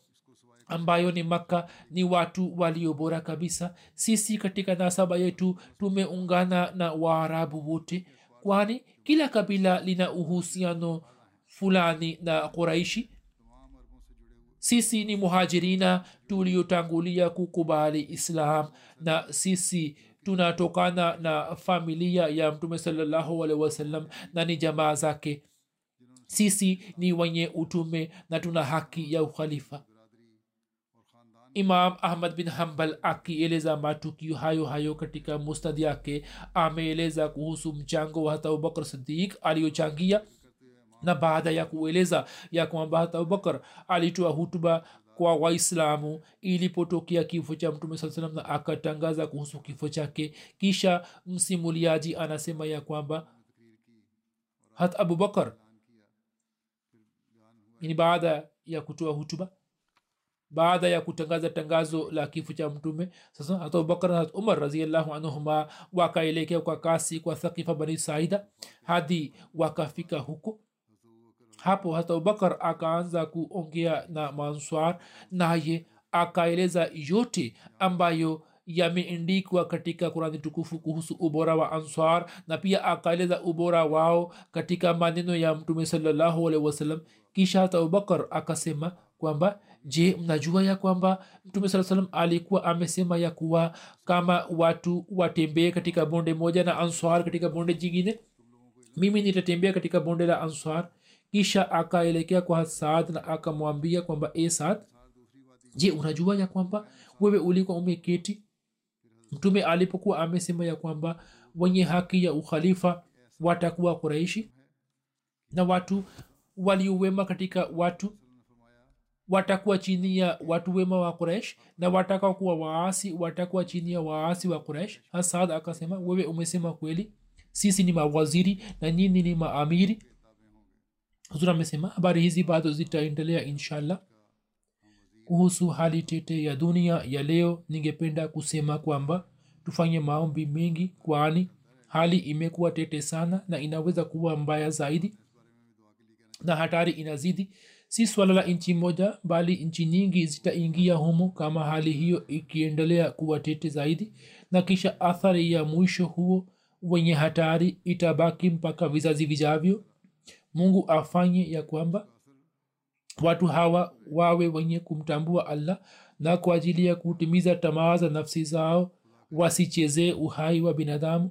[SPEAKER 2] ambayo ni makka ni watu waliobora kabisa. Sisi katika nasaba yetu tumeungana na waarabu wote kwani kila kabila lina uhusiano fulani na quraishi. Sisi ni muhajirina tuliotangulia kukubali islam na sisi tunatokana na familia ya mtume wasallam na ni jamaa zake. Sisi ni wenye utume na tuna haki ya ukhalifa imam ahmad bin hambal akieleza matukio hayo hayo katika mustad yake ameeleza kuhusu mchango wa hata abubakar sidik aliyochangia na baada ya kueleza ya kwamba hata abubakar alitoa hutuba kwa waislamu ilipotokea kifo cha mtume saa salam na akatangaza kuhusu kifo chake. Kisha msimuliaji anasema ya kwamba hat abubakar ni baada ya kutoa hutuba baada ya kutangaza tangazo la kifo cha mtume. Sasa hata abubakar na umar raziallahu anhuma wakaelekea kwa kasi kwa thakifa bani saida hadi wakafika huko. Hapo hata abubakar akaanza kuongea na manswar naye akaeleza yote ambayo yameendikwa katika kurani tukufu kuhusu ubora wa answar na pia akaeleza ubora wao katika maneno ya mtume salallahu kisha hata abubakar akasema kwamba je mnajua ya kwamba mtume saa salam alikuwa amesema ya kuwa kama watu watembee katika bonde moja na answar katika bonde jingine? Mimi nitatembea katika bonde la answar. Kisha akaelekea kwa saad na akamwambia kwamba e saad je unajua ya kwamba wewe ulikuwa umeketi? Mtume alipokuwa amesema ya kwamba wenye haki ya ukhalifa watakuwa kuraishi na watu waliowema katika watu watakuwa chini ya watu wema wa kuresh na wataka kuwa waasi watakuwa chini ya waasi wa kuresh hasad akasema wewe umesema kweli sisi ni mawaziri na nyini ni maamiri. Huzur amesema habari hizi bado zitaendelea inshallah. Kuhusu hali tete ya dunia ya leo ningependa kusema kwamba tufanye maombi mengi kwani hali imekuwa tete sana na inaweza kuwa mbaya zaidi na hatari inazidi si swala la nchi moja bali nchi nyingi zitaingia humo kama hali hiyo ikiendelea kuwa tete zaidi na kisha athari ya mwisho huo wenye hatari itabaki mpaka vizazi vijavyo mungu afanye ya kwamba watu hawa wawe wenye kumtambua allah na kwa ajili ya kutimiza tamaa za nafsi zao wasichezee uhai wa binadamu.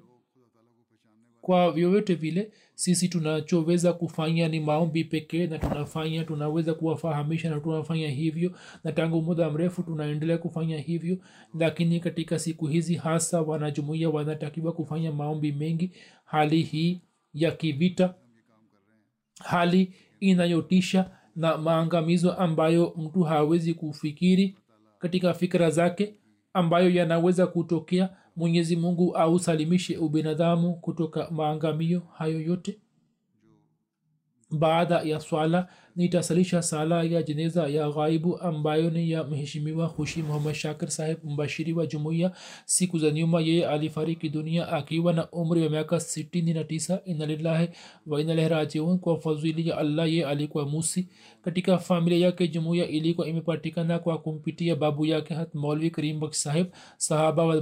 [SPEAKER 2] Kwa vyovyote vile sisi tunachoweza kufanya ni maombi pekee na tunafanya tunaweza kuwafahamisha na tunafanya hivyo. Na tangu muda mrefu tunaendelea kufanya hivyo. Lakini katika siku hizi hasa wanajumuia wanatakiwa kufanya maombi mengi. Hali hii ya kivita hali inayotisha na maangamizo ambayo mtu hawezi kufikiri katika fikira zake ambayo yanaweza kutokea mwenyezi mungu ausalimishe ubinadamu kutoka maangamio hayo yote baada ya swala nitasalisha sala ya jeneza ya ghaibu ambayo ni ya mheshimiwa hushi muhammad shakir saheb mbashiri wa jumuiya siku za nyuma yeye alifariki dunia akiwa na umri wa miaka 69 inalillahi wa inalaihi rajiun kwa fadhili ya allah yeye alikuwa musi katika familia yake jumuiya ilikuwa imepatikana kwa kumpitia babu yake hat maulvi karim baksh saheb sahaba wa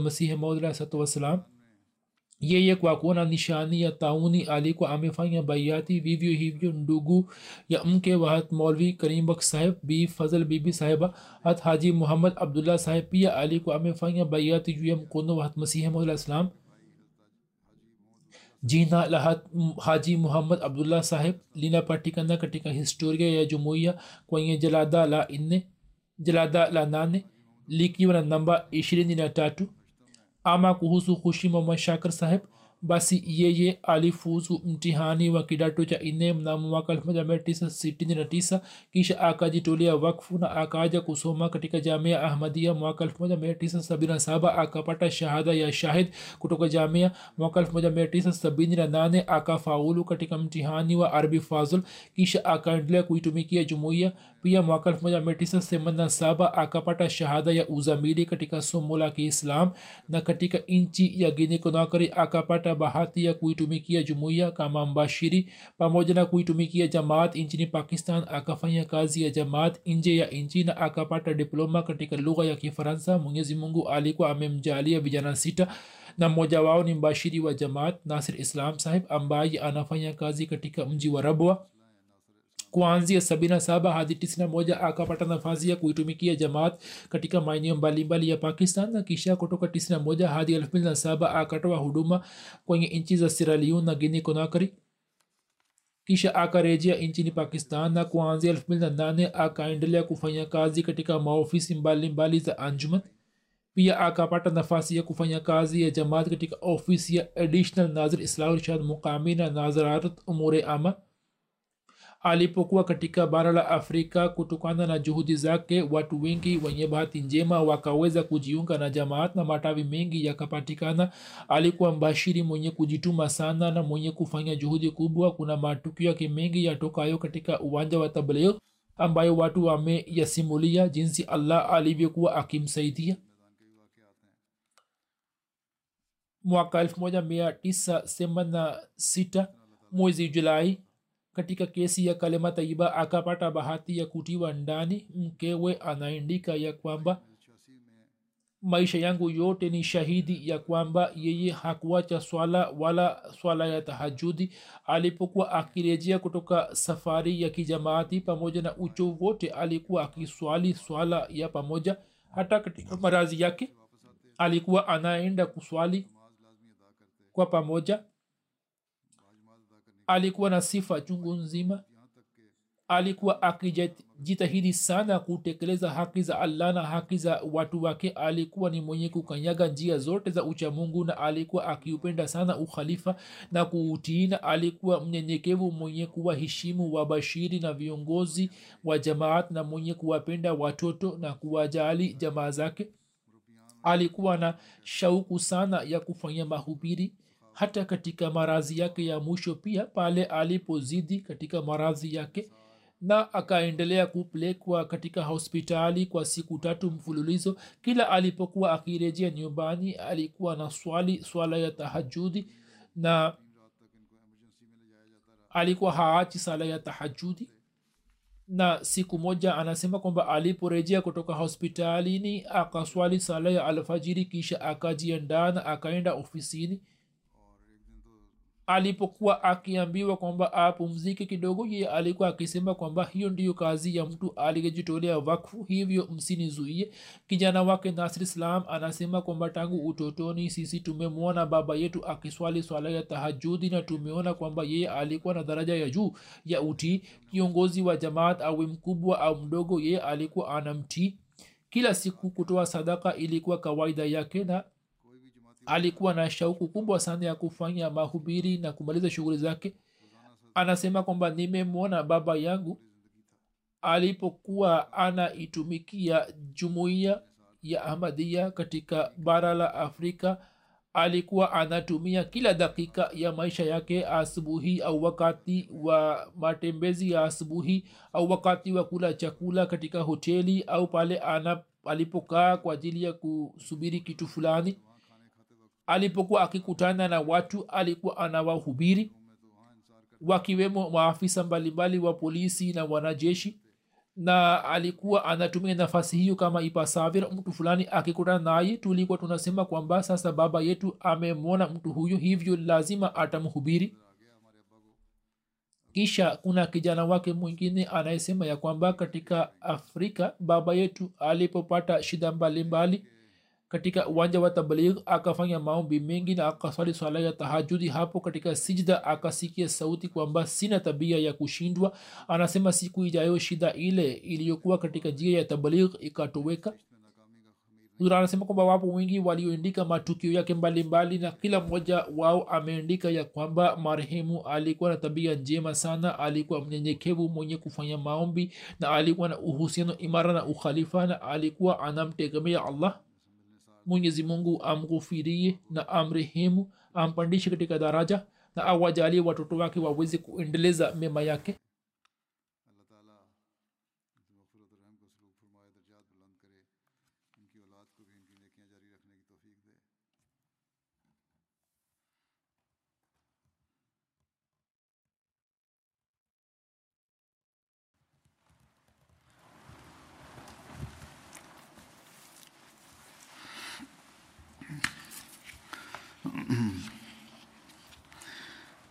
[SPEAKER 2] masihi maud wassalam yeye kwa kuona nishani ya tauni alikuwa amefanya baiati vivyo hivyo ndugu ya mke wa hat maulvi karimbak saheb bi fazl bibi sahiba hat haji muhammad abdullah saheb pia alikuwa amefanya baiati juu ya mkono wa hat masihi maud islam jina la hat haji muhammad abdullah saheb linapatikana katika historia ya jumuiya kwenye jalada la nne jalada la nane likiwa na namba ishirini na tatu ama kuhusu hushi mama shakir saheb basi yeye alifuzu mtihani wa kidato cha nne mnamo mwaka 1969 kisha akajitolea wakfu na akaja kusoma katika jamia ahmadia mwaka 1977 akapata shahada ya shahid kutoka jamia mwaka 1978 akafaulu katika mtihani wa arbi fazl kisha akaendelea kuitumikia jumuiya pia mwaka 1987 akapata shahada ya uzamili katika somo la kiislam na katika nchi ya gine konakari akapata bahati ya kuitumikia jumuiya kama mbashiri pamoja na kuitumikia jamaat nchini pakistan akafanya kazi ya jamaat nje ya nchi na akapata diploma katika lugha ya kifaransa. Mwenyezi mungu alikuwa amemjalia vijana sita na mmoja wao ni mbashiri wa jamaat nasir islam sahib ambaye anafanya kazi katika mji wa rabwa kuanzia sabini na saba hadi tisini na moja akapata nafasi ya kuitumikia jamaat katika maeneo mbalimbali ya pakistan na kisha kutoka tisini na moja hadi elfu mbili na saba akatoa huduma kwenye nchi za siraliun na guini konakri kisha akarejea nchini pakistan na kuanzia elfu mbili na nane akaendelea kufanya kazi katika maofisi mbalimbali za anjuman. Pia akapata nafasi ya kufanya kazi ya jamaat katika ofisi ya additional nazir islahulshad mukami na nazarat umure ama alipokuwa katika bara la afrika kutokana na juhudi zake watu wengi wenye bahati njema wakaweza kujiunga na jamaat na matawi mengi yakapatikana. Alikuwa mbashiri mwenye kujituma sana na mwenye kufanya juhudi kubwa. Kuna matukio yake mengi yatokayo katika uwanja wa tabligh ambayo watu wameyasimulia jinsi allah alivyokuwa akimsaidia. Mwaka 1986 mwezi julai katika kesi ya kalema taiba akapata bahati ya kutiwa ndani mkewe anaandika ya kwamba maisha yangu yote ni shahidi ya kwamba yeye hakuacha swala wala swala ya tahajudi alipokuwa akirejea kutoka safari ya kijamaati pamoja na uchovu wote alikuwa akiswali swala ya pamoja. Hata katika marazi yake alikuwa anaenda kuswali kwa pamoja alikuwa na sifa chungu nzima. Alikuwa akijitahidi sana kutekeleza haki za allah na haki za watu wake. Alikuwa ni mwenye kukanyaga njia zote za uchamungu na alikuwa akiupenda sana ukhalifa na kuutiina. Alikuwa mnyenyekevu mwenye kuwaheshimu wabashiri na viongozi wa jamaat na mwenye kuwapenda watoto na kuwajali jamaa zake. Alikuwa na shauku sana ya kufanya mahubiri hata katika marazi yake ya mwisho pia pale alipozidi katika marazi yake na akaendelea kupelekwa katika hospitali kwa siku tatu mfululizo. Kila alipokuwa akirejea nyumbani alikuwa na swali swala ya tahajudi na alikuwa haachi sala ya tahajudi. Na siku moja anasema kwamba aliporejea kutoka hospitalini akaswali sala ya alfajiri kisha akajiandaa na akaenda ofisini alipokuwa akiambiwa kwamba apumzike kidogo yeye alikuwa akisema kwamba hiyo ndiyo kazi ya mtu aliyejitolea wakfu hivyo msinizuie. Kijana wake nasir islam anasema kwamba tangu utotoni sisi tumemwona baba yetu akiswali swala ya tahajudi na tumeona kwamba yeye alikuwa na daraja ya juu ya utii. Kiongozi wa jamaat awe mkubwa au mdogo yeye alikuwa anamtii. Kila siku kutoa sadaka ilikuwa kawaida yake na alikuwa na shauku kubwa sana ya kufanya mahubiri na kumaliza shughuli zake. Anasema kwamba nimemwona baba yangu alipokuwa anaitumikia jumuiya ya ahmadia katika bara la afrika. Alikuwa anatumia kila dakika ya maisha yake asubuhi au wakati wa matembezi ya asubuhi au wakati wa kula chakula katika hoteli au pale alipokaa kwa ajili ya kusubiri kitu fulani alipokuwa akikutana na watu alikuwa anawahubiri wakiwemo maafisa mbalimbali wa polisi na wanajeshi na alikuwa anatumia nafasi hiyo kama ipasavira mtu fulani akikutana naye tulikuwa tunasema kwamba sasa baba yetu amemwona mtu huyo hivyo lazima atamhubiri. Kisha kuna kijana wake mwingine anayesema ya kwamba katika afrika baba yetu alipopata shida mbalimbali mbali, katika uwanja wa tabligh akafanya maombi mengi na akaswali swala ya tahajudi hapo katika sijda akasikia sauti kwamba sina tabia ya kushindwa anasema siku ijayo shida ile iliyokuwa katika njia ya tabligh ikatoweka anasema kwamba wapo wengi walioandika matukio yake mbalimbali na kila mmoja wao ameandika ya kwamba marehemu alikuwa na tabia njema sana alikuwa mnyenyekevu mwenye kufanya maombi na alikuwa na uhusiano imara na ukhalifa na alikuwa anamtegemea allah mwenyezi mungu amghufirie na amrehemu ampandishe katika daraja na awajalie watoto wake waweze kuendeleza mema yake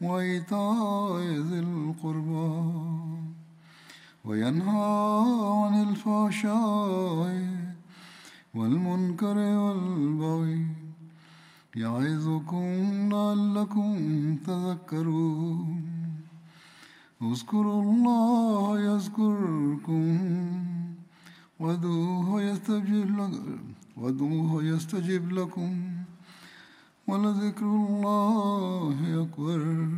[SPEAKER 1] وإيتاء ذي القربى وينهى عن الفحشاء والمنكر والبغي يعظكم لعلكم تذكرون. اذكروا الله يذكركم وادعوه وادعوه يستجب لكم. ولذكر الله أكبر.